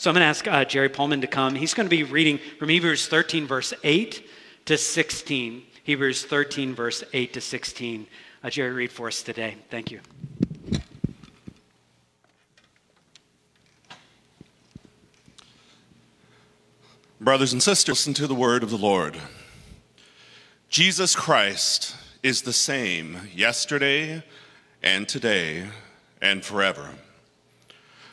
So I'm going to ask uh, Jerry Pullman to come. He's going to be reading from Hebrews 13, verse 8 to 16. Hebrews 13, verse 8 to 16. Uh, Jerry, read for us today. Thank you. Brothers and sisters, listen to the word of the Lord. Jesus Christ is the same yesterday and today and forever.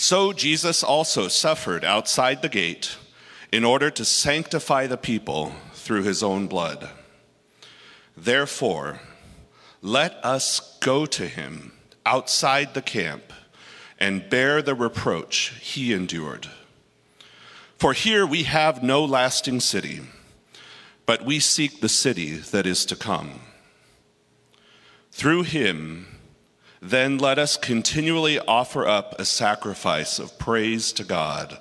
So Jesus also suffered outside the gate in order to sanctify the people through his own blood. Therefore, let us go to him outside the camp and bear the reproach he endured. For here we have no lasting city, but we seek the city that is to come. Through him, then let us continually offer up a sacrifice of praise to God.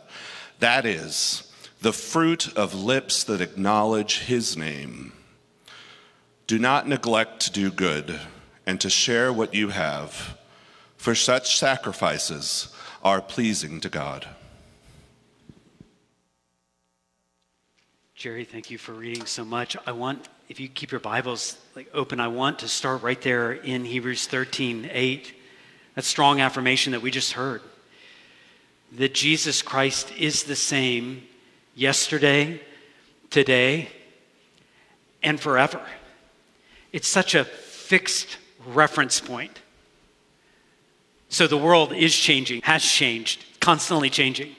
That is, the fruit of lips that acknowledge his name. Do not neglect to do good and to share what you have, for such sacrifices are pleasing to God. Jerry, thank you for reading so much. I want, if you keep your Bibles like open, I want to start right there in Hebrews 13, 8. That strong affirmation that we just heard. That Jesus Christ is the same yesterday, today, and forever. It's such a fixed reference point. So the world is changing, has changed, constantly changing.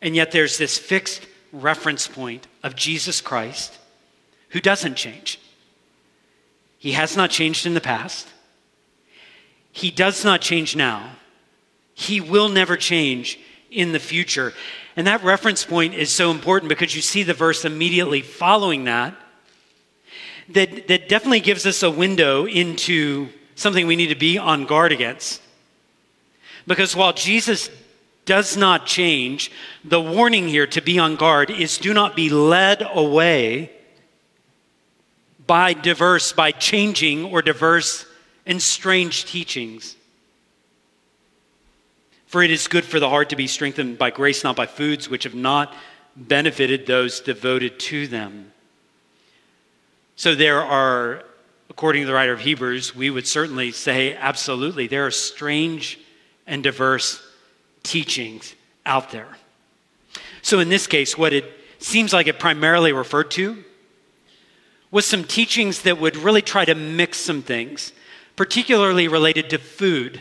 And yet there's this fixed reference point of Jesus Christ who doesn't change. He has not changed in the past. He does not change now. He will never change in the future. And that reference point is so important because you see the verse immediately following that that, that definitely gives us a window into something we need to be on guard against. Because while Jesus does not change, the warning here to be on guard is do not be led away by diverse, by changing or diverse and strange teachings. For it is good for the heart to be strengthened by grace, not by foods which have not benefited those devoted to them. So there are, according to the writer of Hebrews, we would certainly say absolutely, there are strange and diverse teachings out there. So, in this case, what it seems like it primarily referred to was some teachings that would really try to mix some things, particularly related to food.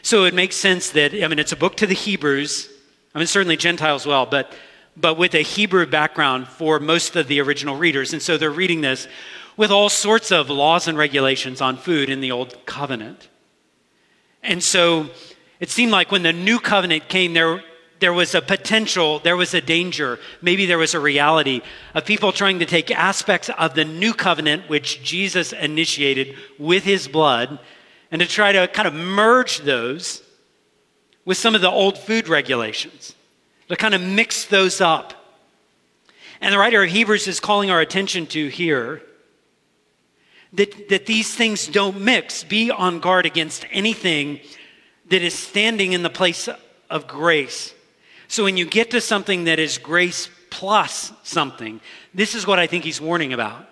So, it makes sense that, I mean, it's a book to the Hebrews, I mean, certainly Gentiles well, but, but with a Hebrew background for most of the original readers. And so they're reading this with all sorts of laws and regulations on food in the Old Covenant. And so it seemed like when the new covenant came, there, there was a potential, there was a danger, maybe there was a reality of people trying to take aspects of the new covenant, which Jesus initiated with his blood, and to try to kind of merge those with some of the old food regulations, to kind of mix those up. And the writer of Hebrews is calling our attention to here that, that these things don't mix. Be on guard against anything that is standing in the place of grace. So when you get to something that is grace plus something, this is what I think he's warning about.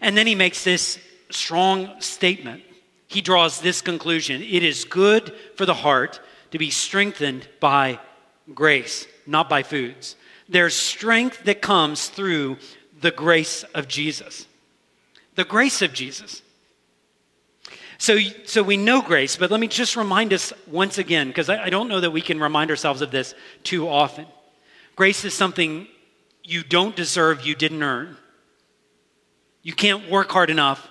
And then he makes this strong statement. He draws this conclusion it is good for the heart to be strengthened by grace, not by foods. There's strength that comes through the grace of Jesus. The grace of Jesus. So, so we know grace, but let me just remind us once again, because I, I don't know that we can remind ourselves of this too often. Grace is something you don't deserve, you didn't earn. You can't work hard enough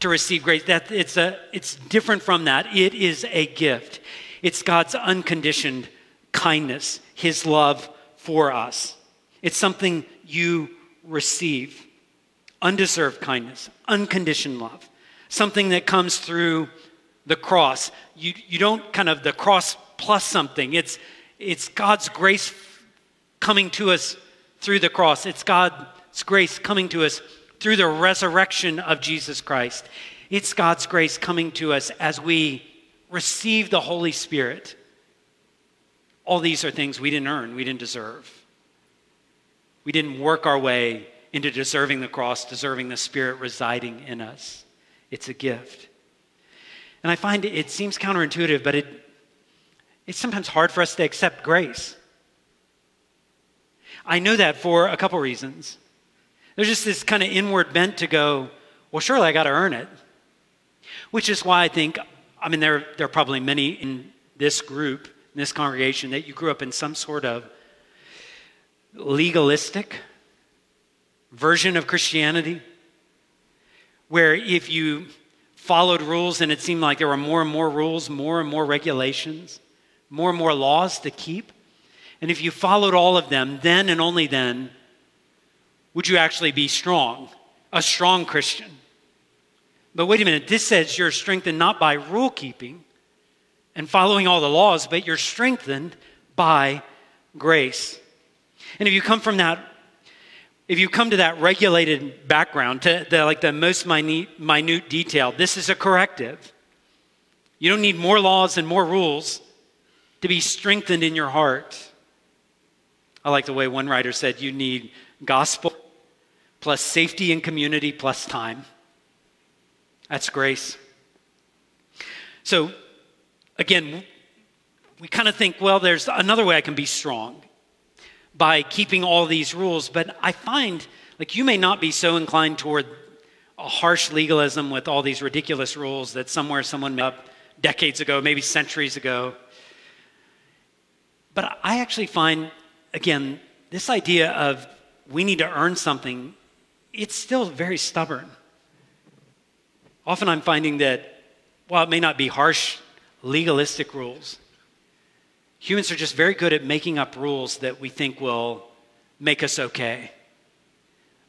to receive grace. That it's a it's different from that. It is a gift. It's God's unconditioned kindness, his love for us. It's something you receive undeserved kindness, unconditioned love, something that comes through the cross. You, you don't kind of the cross plus something, it's, it's God's grace coming to us through the cross, it's God's grace coming to us through the resurrection of Jesus Christ. It's God's grace coming to us as we receive the Holy Spirit. All these are things we didn't earn, we didn't deserve. We didn't work our way into deserving the cross, deserving the Spirit residing in us. It's a gift. And I find it, seems counterintuitive, but it, it's sometimes hard for us to accept grace. I know that for a couple reasons. There's just this kind of inward bent to go, well, surely I got to earn it. Which is why I think, I mean, there, there are probably many in this group, in this congregation, that you grew up in some sort of legalistic version of Christianity where if you followed rules and it seemed like there were more and more rules, more and more regulations, more and more laws to keep, and if you followed all of them, then and only then would you actually be strong, a strong Christian. But wait a minute, this says you're strengthened not by rule keeping and following all the laws, but you're strengthened by grace. And if you come from that if you come to that regulated background, to the, like the most minute, minute detail, this is a corrective. You don't need more laws and more rules to be strengthened in your heart. I like the way one writer said you need gospel plus safety and community plus time. That's grace. So, again, we kind of think, well, there's another way I can be strong by keeping all these rules. But I find, like, you may not be so inclined toward a harsh legalism with all these ridiculous rules that somewhere someone made up decades ago, maybe centuries ago. But I actually find, again, this idea of we need to earn something, it's still very stubborn. Often I'm finding that, while it may not be harsh legalistic rules, Humans are just very good at making up rules that we think will make us okay.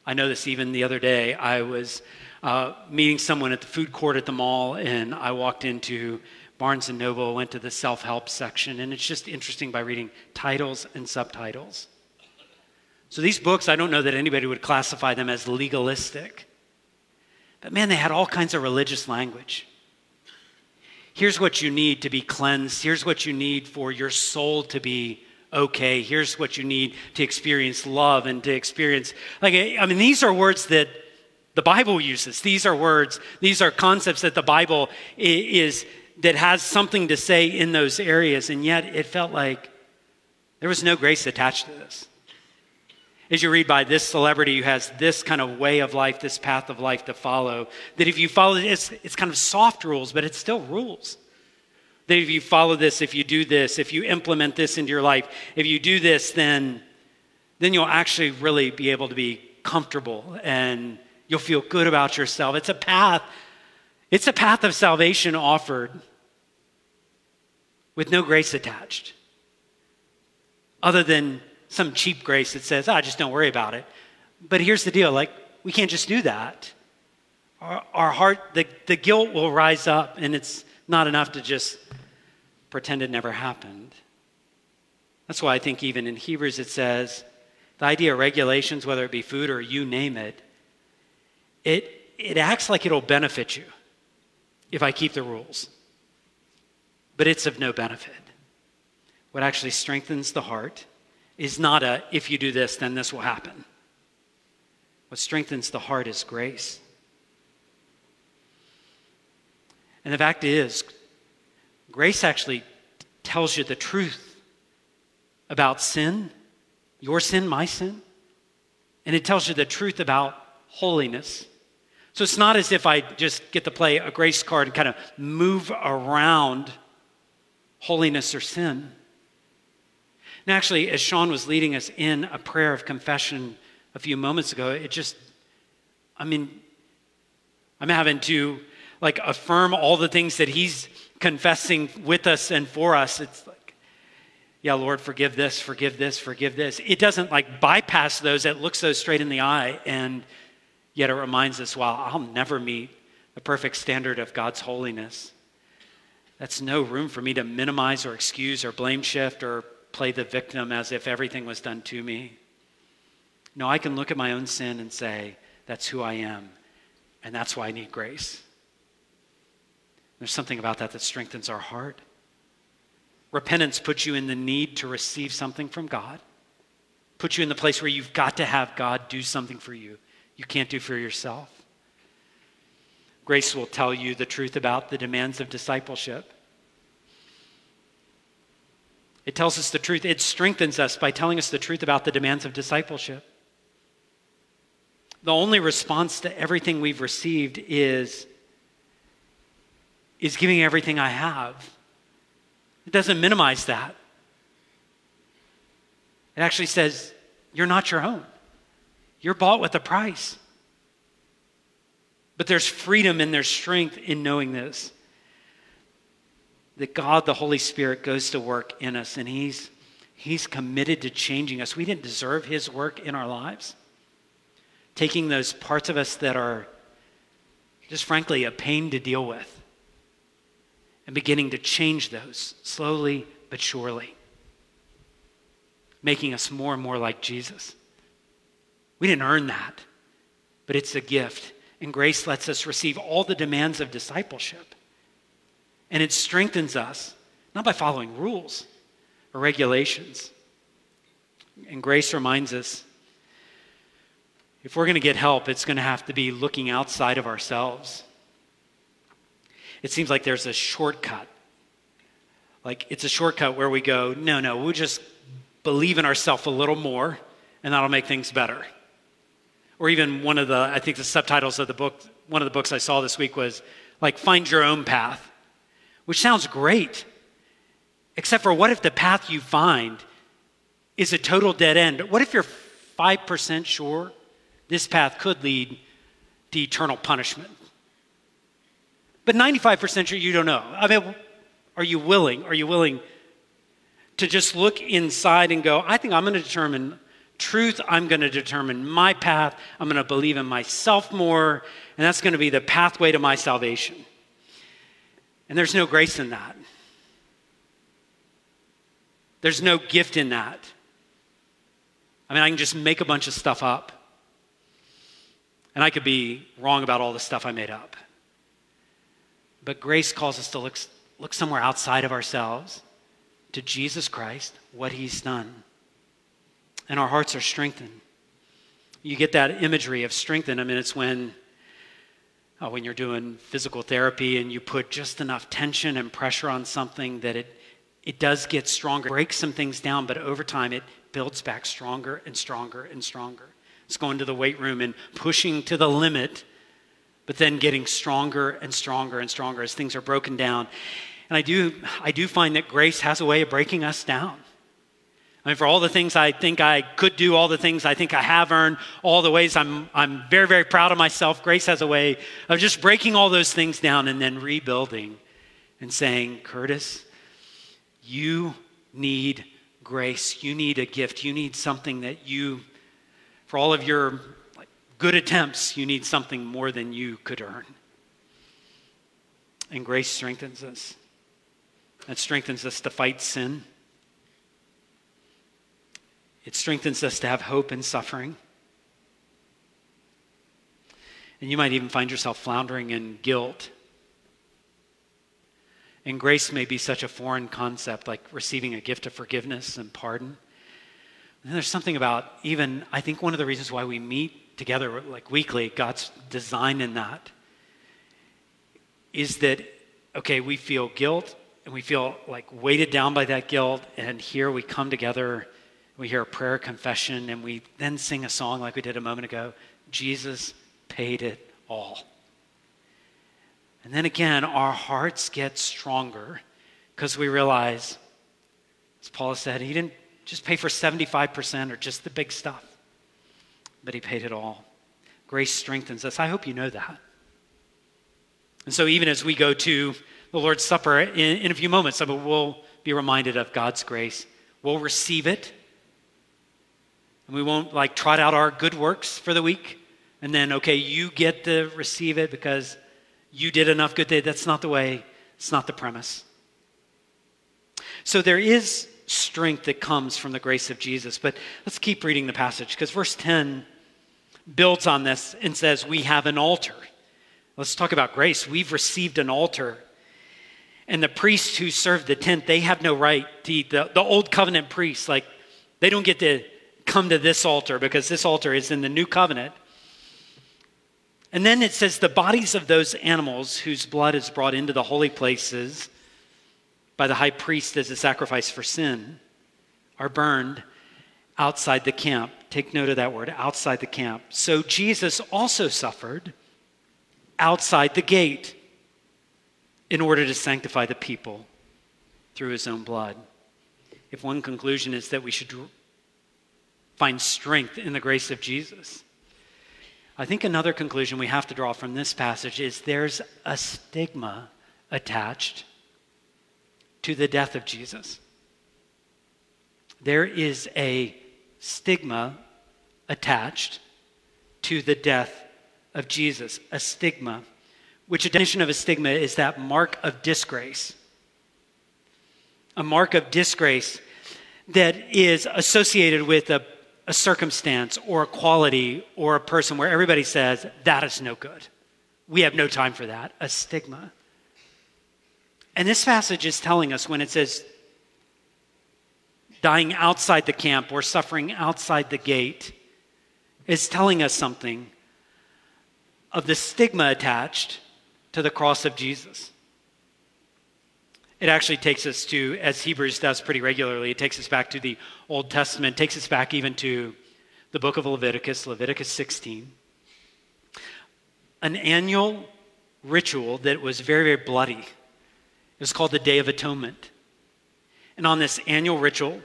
I know this even the other day. I was uh, meeting someone at the food court at the mall, and I walked into Barnes and Noble, went to the self help section, and it's just interesting by reading titles and subtitles. So these books, I don't know that anybody would classify them as legalistic. But man, they had all kinds of religious language. Here's what you need to be cleansed. Here's what you need for your soul to be okay. Here's what you need to experience love and to experience, like, I mean, these are words that the Bible uses. These are words, these are concepts that the Bible is, that has something to say in those areas. And yet it felt like there was no grace attached to this as you read by this celebrity who has this kind of way of life, this path of life to follow, that if you follow it's, it's kind of soft rules, but it's still rules. That if you follow this, if you do this, if you implement this into your life, if you do this, then, then you'll actually really be able to be comfortable and you'll feel good about yourself. It's a path, it's a path of salvation offered with no grace attached, other than some cheap grace that says, ah, just don't worry about it. But here's the deal like, we can't just do that. Our, our heart, the, the guilt will rise up, and it's not enough to just pretend it never happened. That's why I think even in Hebrews it says the idea of regulations, whether it be food or you name it, it, it acts like it'll benefit you if I keep the rules. But it's of no benefit. What actually strengthens the heart is not a, if you do this, then this will happen. What strengthens the heart is grace. And the fact is, grace actually tells you the truth about sin, your sin, my sin, and it tells you the truth about holiness. So it's not as if I just get to play a grace card and kind of move around holiness or sin. And actually, as Sean was leading us in a prayer of confession a few moments ago, it just, I mean, I'm having to like affirm all the things that he's confessing with us and for us. It's like, yeah, Lord, forgive this, forgive this, forgive this. It doesn't like bypass those, it looks those straight in the eye, and yet it reminds us, well, I'll never meet the perfect standard of God's holiness. That's no room for me to minimize or excuse or blame shift or play the victim as if everything was done to me. No, I can look at my own sin and say, that's who I am, and that's why I need grace. There's something about that that strengthens our heart. Repentance puts you in the need to receive something from God, puts you in the place where you've got to have God do something for you you can't do for yourself. Grace will tell you the truth about the demands of discipleship. It tells us the truth. It strengthens us by telling us the truth about the demands of discipleship. The only response to everything we've received is, is giving everything I have. It doesn't minimize that. It actually says, You're not your own. You're bought with a price. But there's freedom and there's strength in knowing this that God, the Holy Spirit, goes to work in us and He's, he's committed to changing us. We didn't deserve His work in our lives. Taking those parts of us that are just frankly a pain to deal with and beginning to change those slowly but surely, making us more and more like Jesus. We didn't earn that, but it's a gift. And grace lets us receive all the demands of discipleship. And it strengthens us, not by following rules or regulations. And grace reminds us if we're going to get help, it's going to have to be looking outside of ourselves. It seems like there's a shortcut. Like it's a shortcut where we go, no, no, we'll just believe in ourselves a little more, and that'll make things better or even one of the, I think the subtitles of the book, one of the books I saw this week was like, Find Your Own Path, which sounds great. Except for what if the path you find is a total dead end? What if you're 5% sure this path could lead to eternal punishment? But 95% sure you don't know. I mean, are you willing? Are you willing to just look inside and go, I think I'm going to determine truth, I'm going to determine my path. I'm going to believe in myself more, and that's going to be the pathway to my salvation. And there's no grace in that. There's no gift in that. I mean, I can just make a bunch of stuff up. And I could be wrong about all the stuff I made up. But grace calls us to look, look somewhere outside of ourselves to Jesus Christ, what he's done and our hearts are strengthened. You get that imagery of strengthen. I mean, it's when, uh, when you're doing physical therapy and you put just enough tension and pressure on something that it, it does get stronger. Breaks some things down, but over time it builds back stronger and stronger and stronger. It's going to the weight room and pushing to the limit, but then getting stronger and stronger and stronger as things are broken down. And I do, I do find that grace has a way of breaking us down. I mean, for all the things I think I could do, all the things I think I have earned, all the ways I'm, I'm very, very proud of myself, grace has a way of just breaking all those things down and then rebuilding and saying, Curtis, you need grace. You need a gift. You need something that you, for all of your good attempts, you need something more than you could earn. And grace strengthens us. It strengthens us to fight sin. It strengthens us to have hope in suffering. And you might even find yourself floundering in guilt. And grace may be such a foreign concept, like receiving a gift of forgiveness and pardon. And there's something about even, I think one of the reasons why we meet together like weekly, God's design in that, is that, okay, we feel guilt and we feel like weighted down by that guilt. And here we come together we hear a prayer confession, and we then sing a song like we did a moment ago Jesus paid it all. And then again, our hearts get stronger because we realize, as Paul said, he didn't just pay for 75% or just the big stuff, but he paid it all. Grace strengthens us. I hope you know that. And so, even as we go to the Lord's Supper in, in a few moments, we'll be reminded of God's grace We'll receive it. And we won't like trot out our good works for the week and then, okay, you get to receive it because you did enough good. That's not the way, it's not the premise. So there is strength that comes from the grace of Jesus. But let's keep reading the passage because verse 10 builds on this and says, We have an altar. Let's talk about grace. We've received an altar. And the priests who served the tent, they have no right to eat. The, the old covenant priests, like, they don't get to come to this altar because this altar is in the new covenant. And then it says, the bodies of those animals whose blood is brought into the holy places by the high priest as a sacrifice for sin are burned outside the camp. Take note of that word, outside the camp. So Jesus also suffered outside the gate in order to sanctify the people through his own blood. If one conclusion is that we should find strength in the grace of Jesus, I think another conclusion we have to draw from this passage is there's a stigma attached to the death of Jesus. There is a stigma attached to the death of Jesus, a stigma, which a definition of a stigma is that mark of disgrace. A mark of disgrace that is associated with a a circumstance or a quality or a person where everybody says, that is no good. We have no time for that, a stigma. And this passage is telling us when it says dying outside the camp or suffering outside the gate, is telling us something of the stigma attached to the cross of Jesus. It actually takes us to, as Hebrews does pretty regularly, it takes us back to the Old Testament, takes us back even to the book of Leviticus, Leviticus 16. An annual ritual that was very, very bloody. It was called the Day of Atonement. And on this annual ritual,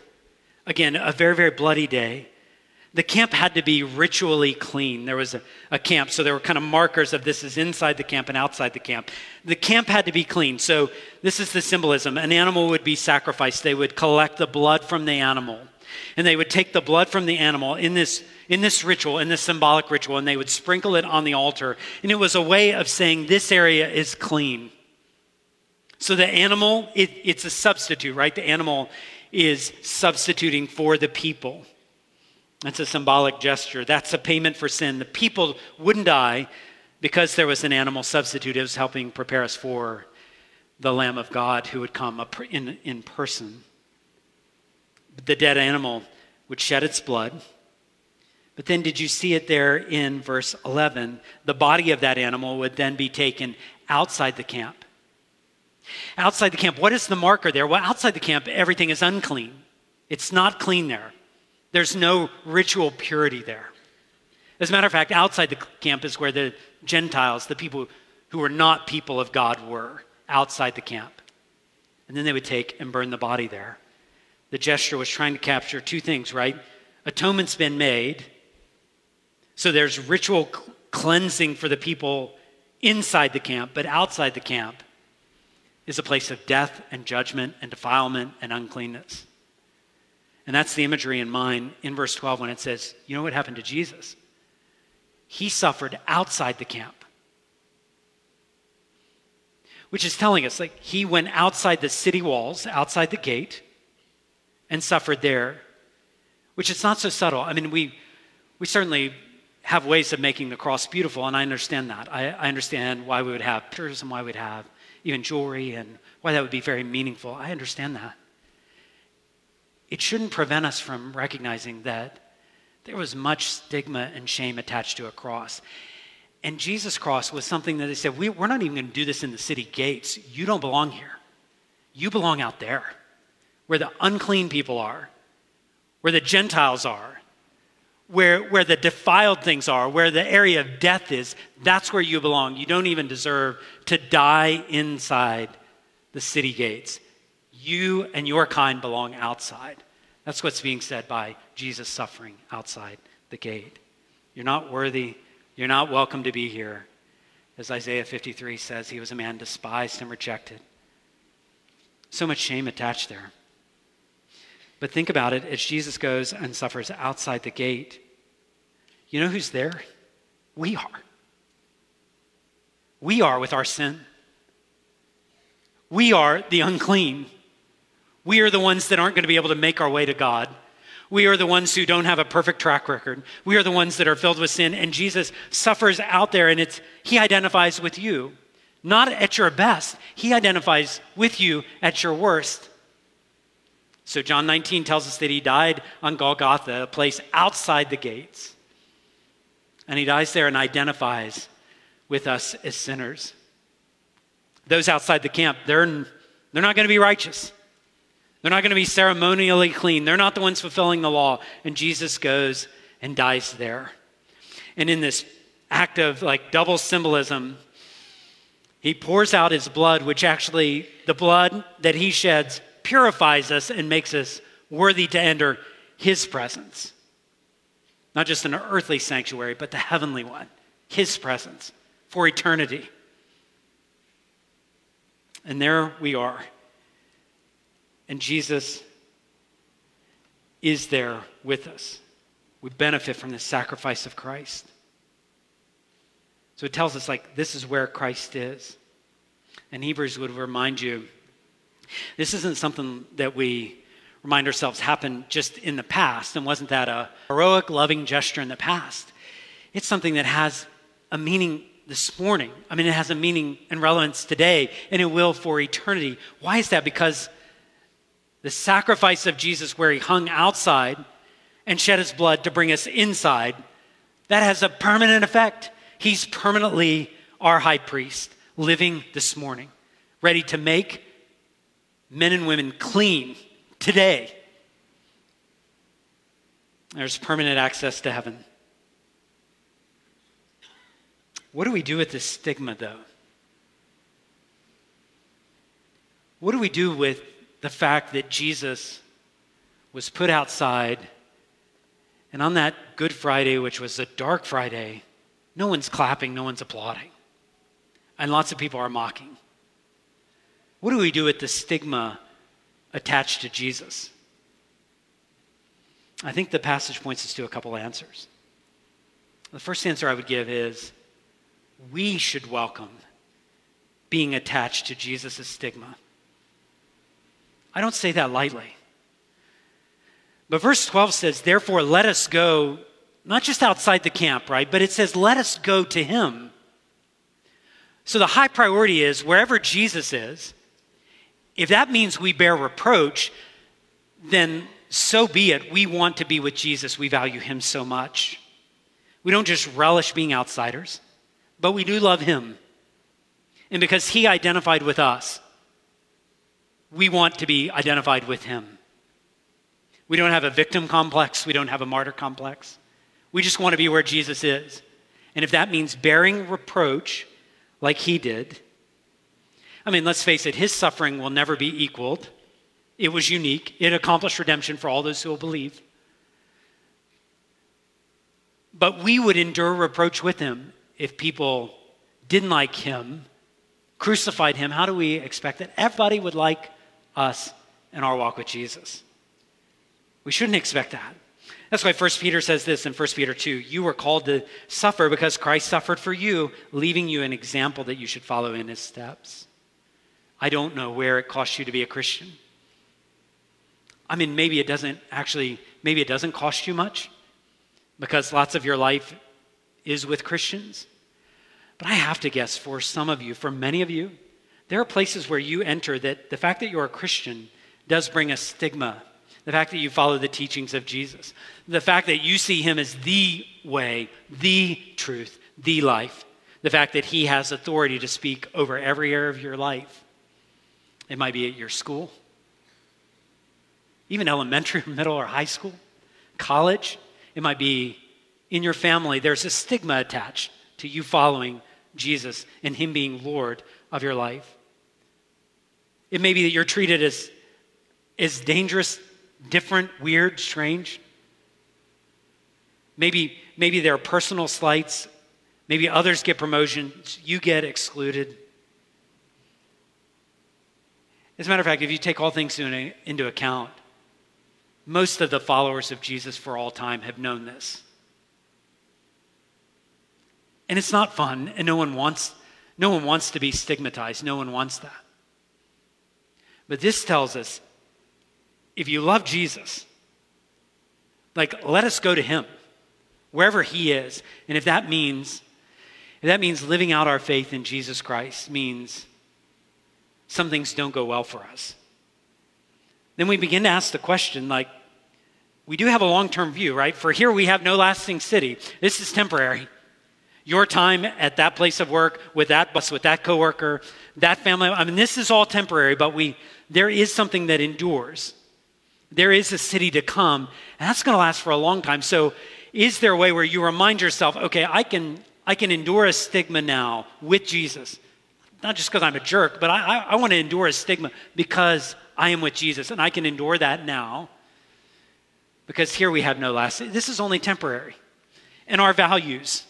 again, a very, very bloody day, the camp had to be ritually clean. There was a, a, camp, so there were kind of markers of this is inside the camp and outside the camp. The camp had to be clean. So this is the symbolism. An animal would be sacrificed. They would collect the blood from the animal. And they would take the blood from the animal in this, in this ritual, in this symbolic ritual, and they would sprinkle it on the altar. And it was a way of saying this area is clean. So the animal, it, it's a substitute, right? The animal is substituting for the people. That's a symbolic gesture. That's a payment for sin. The people wouldn't die because there was an animal substitute. It was helping prepare us for the Lamb of God who would come in, in person. The dead animal would shed its blood. But then, did you see it there in verse 11? The body of that animal would then be taken outside the camp. Outside the camp, what is the marker there? Well, outside the camp, everything is unclean. It's not clean there. There's no ritual purity there. As a matter of fact, outside the camp is where the Gentiles, the people who were not people of God, were outside the camp. And then they would take and burn the body there. The gesture was trying to capture two things, right? Atonement's been made, so there's ritual cleansing for the people inside the camp, but outside the camp is a place of death and judgment and defilement and uncleanness. And that's the imagery in mind in verse 12 when it says, You know what happened to Jesus? He suffered outside the camp. Which is telling us, like, he went outside the city walls, outside the gate, and suffered there, which is not so subtle. I mean, we, we certainly have ways of making the cross beautiful, and I understand that. I, I understand why we would have pictures and why we'd have even jewelry and why that would be very meaningful. I understand that it shouldn't prevent us from recognizing that there was much stigma and shame attached to a cross. And Jesus' cross was something that they said, we, are not even going to do this in the city gates. You don't belong here. You belong out there, where the unclean people are, where the Gentiles are, where, where the defiled things are, where the area of death is. That's where you belong. You don't even deserve to die inside the city gates. You and your kind belong outside. That's what's being said by Jesus suffering outside the gate. You're not worthy. You're not welcome to be here. As Isaiah 53 says, he was a man despised and rejected. So much shame attached there. But think about it as Jesus goes and suffers outside the gate. You know who's there? We are. We are with our sin. We are the unclean. We are the ones that aren't going to be able to make our way to God. We are the ones who don't have a perfect track record. We are the ones that are filled with sin. And Jesus suffers out there, and it's, he identifies with you. Not at your best, he identifies with you at your worst. So, John 19 tells us that he died on Golgotha, a place outside the gates. And he dies there and identifies with us as sinners. Those outside the camp, they're, they're not going to be righteous. They're not going to be ceremonially clean. They're not the ones fulfilling the law. And Jesus goes and dies there. And in this act of like double symbolism, he pours out his blood, which actually, the blood that he sheds purifies us and makes us worthy to enter his presence. Not just an earthly sanctuary, but the heavenly one, his presence for eternity. And there we are and Jesus is there with us. We benefit from the sacrifice of Christ. So it tells us, like, this is where Christ is. And Hebrews would remind you this isn't something that we remind ourselves happened just in the past, and wasn't that a heroic, loving gesture in the past. It's something that has a meaning this morning. I mean, it has a meaning and relevance today, and it will for eternity. Why is that? Because the sacrifice of Jesus, where he hung outside and shed his blood to bring us inside, that has a permanent effect. He's permanently our high priest, living this morning, ready to make men and women clean today. There's permanent access to heaven. What do we do with this stigma, though? What do we do with the fact that Jesus was put outside, and on that Good Friday, which was a dark Friday, no one's clapping, no one's applauding, and lots of people are mocking. What do we do with the stigma attached to Jesus? I think the passage points us to a couple answers. The first answer I would give is we should welcome being attached to Jesus' stigma. I don't say that lightly. But verse 12 says, Therefore, let us go, not just outside the camp, right? But it says, Let us go to him. So the high priority is wherever Jesus is, if that means we bear reproach, then so be it. We want to be with Jesus. We value him so much. We don't just relish being outsiders, but we do love him. And because he identified with us, we want to be identified with him. We don't have a victim complex, we don't have a martyr complex. We just want to be where Jesus is. And if that means bearing reproach like he did, I mean, let's face it, his suffering will never be equaled. It was unique, it accomplished redemption for all those who will believe. But we would endure reproach with him if people didn't like him, crucified him. How do we expect that everybody would like us in our walk with Jesus. We shouldn't expect that. That's why 1 Peter says this in 1 Peter 2 You were called to suffer because Christ suffered for you, leaving you an example that you should follow in his steps. I don't know where it costs you to be a Christian. I mean, maybe it doesn't actually, maybe it doesn't cost you much because lots of your life is with Christians. But I have to guess for some of you, for many of you, there are places where you enter that the fact that you're a Christian does bring a stigma. The fact that you follow the teachings of Jesus, the fact that you see him as the way, the truth, the life, the fact that he has authority to speak over every area of your life. It might be at your school, even elementary, middle, or high school, college. It might be in your family. There's a stigma attached to you following Jesus and him being Lord of your life. It may be that you're treated as, as dangerous, different, weird, strange. Maybe, maybe there are personal slights. Maybe others get promotions, you get excluded. As a matter of fact, if you take all things into account, Most of the followers of Jesus for all time have known this. And it's not fun, and no one wants no one wants to be stigmatized. No one wants that. But this tells us if you love Jesus, like let us go to him wherever he is. And if that means if that means living out our faith in Jesus Christ means some things don't go well for us. Then we begin to ask the question like we do have a long-term view, right? For here we have no lasting city. This is temporary your time at that place of work with that boss, with that coworker, that family. I mean, this is all temporary, but we there is something that endures. There is a city to come, and that's going to last for a long time. So, is there a way where you remind yourself, okay, I can I can endure a stigma now with Jesus, not just because I'm a jerk, but I, I, I want to endure a stigma because I am with Jesus, and I can endure that now because here we have no last. This is only temporary, and our values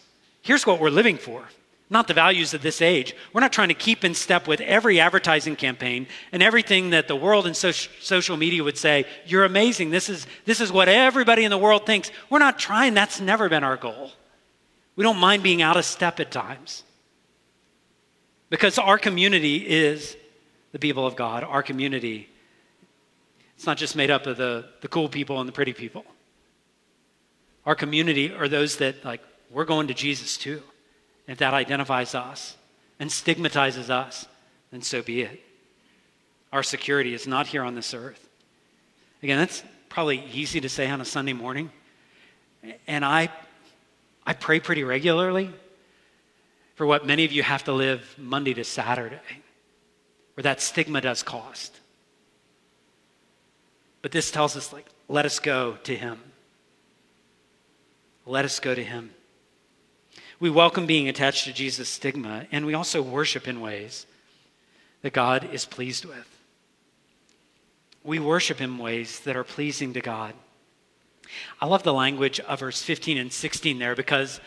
Here's what we're living for not the values of this age. We're not trying to keep in step with every advertising campaign and everything that the world and so- social media would say, you're amazing. This is, this is what everybody in the world thinks. We're not trying. That's never been our goal. We don't mind being out of step at times. Because our community is the people of God. Our community, it's not just made up of the, the cool people and the pretty people. Our community are those that like we're going to Jesus too. If that identifies us and stigmatizes us, then so be it. Our security is not here on this earth. Again, that's probably easy to say on a Sunday morning. And I, I pray pretty regularly for what many of you have to live Monday to Saturday, where that stigma does cost. But this tells us, like, let us go to Him. Let us go to Him. We welcome being attached to Jesus' stigma, and we also worship in ways that God is pleased with. We worship in ways that are pleasing to God. I love the language of verse 15 and 16 there because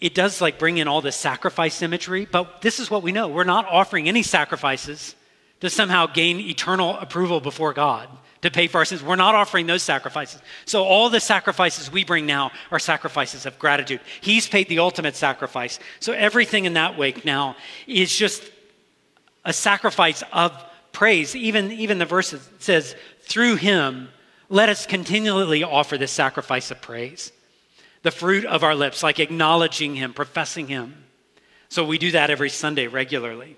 it does like bring in all the sacrifice imagery, but this is what we know. We're not offering any sacrifices to somehow gain eternal approval before God to pay for our sins. We're not offering those sacrifices. So all the sacrifices we bring now are sacrifices of gratitude. He's paid the ultimate sacrifice. So everything in that wake now is just a sacrifice of praise. Even, even the verse says, through him, let us continually offer this sacrifice of praise. The fruit of our lips, like acknowledging him, professing him. So we do that every Sunday regularly.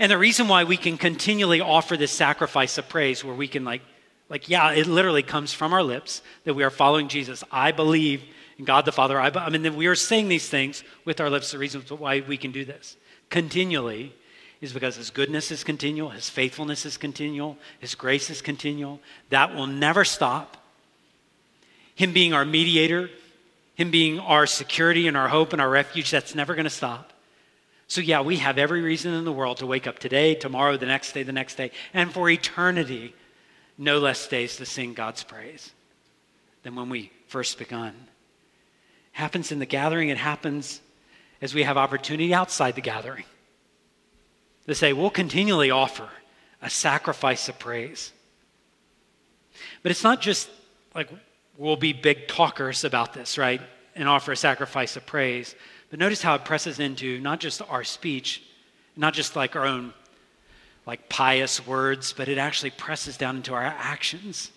And the reason why we can continually offer this sacrifice of praise, where we can like like, yeah, it literally comes from our lips that we are following Jesus. I believe in God the Father. I, I mean, we are saying these things with our lips. The reason why we can do this continually is because His goodness is continual, His faithfulness is continual, His grace is continual. That will never stop. Him being our mediator, Him being our security and our hope and our refuge, that's never going to stop. So, yeah, we have every reason in the world to wake up today, tomorrow, the next day, the next day, and for eternity no less days to sing God's praise than when we first begun. It happens in the gathering, it happens as we have opportunity outside the gathering. To say, we'll continually offer a sacrifice of praise. But it's not just like we'll be big talkers about this, right? And offer a sacrifice of praise. But notice how it presses into not just our speech, not just like our own like pious words, but it actually presses down into our actions.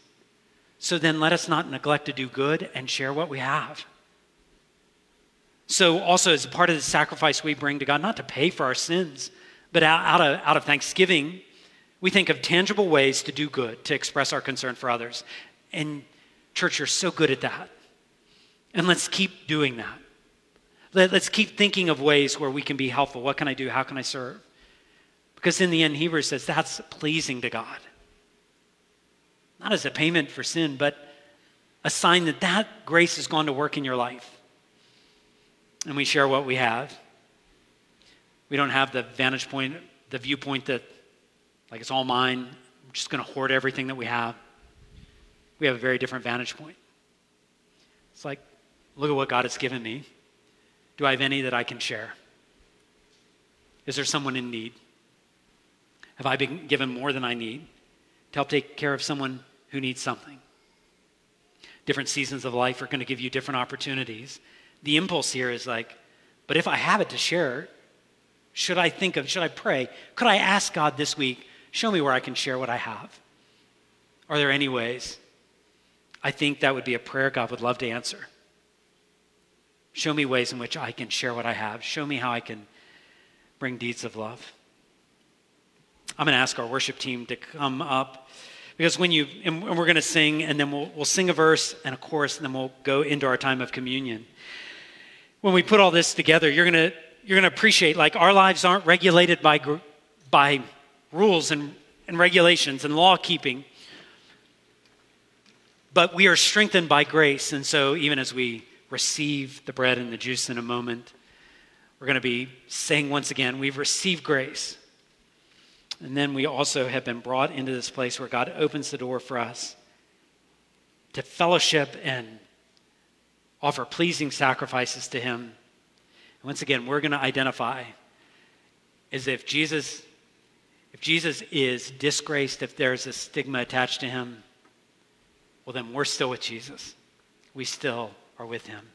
So then let us not neglect to do good and share what we have. So, also, as a part of the sacrifice we bring to God, not to pay for our sins, but out, of, out of thanksgiving, we think of tangible ways to do good, to express our concern for others. And, church, you're so good at that. And let's keep doing that. Let, us keep thinking of ways where we can be helpful. What can I do? How can I serve? Because in the end, Hebrews says that's pleasing to God. Not as a payment for sin, but a sign that that grace has gone to work in your life. And we share what we have. We don't have the vantage point, the viewpoint that, like, it's all mine. I'm just going to hoard everything that we have. We have a very different vantage point. It's like, look at what God has given me. Do I have any that I can share? Is there someone in need? Have I been given more than I need to help take care of someone who needs something? Different seasons of life are going to give you different opportunities. The impulse here is like, but if I have it to share, should I think of, should I pray? Could I ask God this week, show me where I can share what I have? Are there any ways? I think that would be a prayer God would love to answer. Show me ways in which I can share what I have. Show me how I can bring deeds of love. I'm going to ask our worship team to come up because when you, and we're going to sing, and then we'll, we'll sing a verse and a chorus, and then we'll go into our time of communion. When we put all this together, you're going to, you're going to appreciate like our lives aren't regulated by, by rules and, and regulations and law keeping, but we are strengthened by grace. And so, even as we receive the bread and the juice in a moment, we're going to be saying once again, we've received grace. And then we also have been brought into this place where God opens the door for us to fellowship and offer pleasing sacrifices to Him. And once again, we're going to identify as if Jesus, if Jesus is disgraced, if there's a stigma attached to Him, well, then we're still with Jesus. We still are with Him.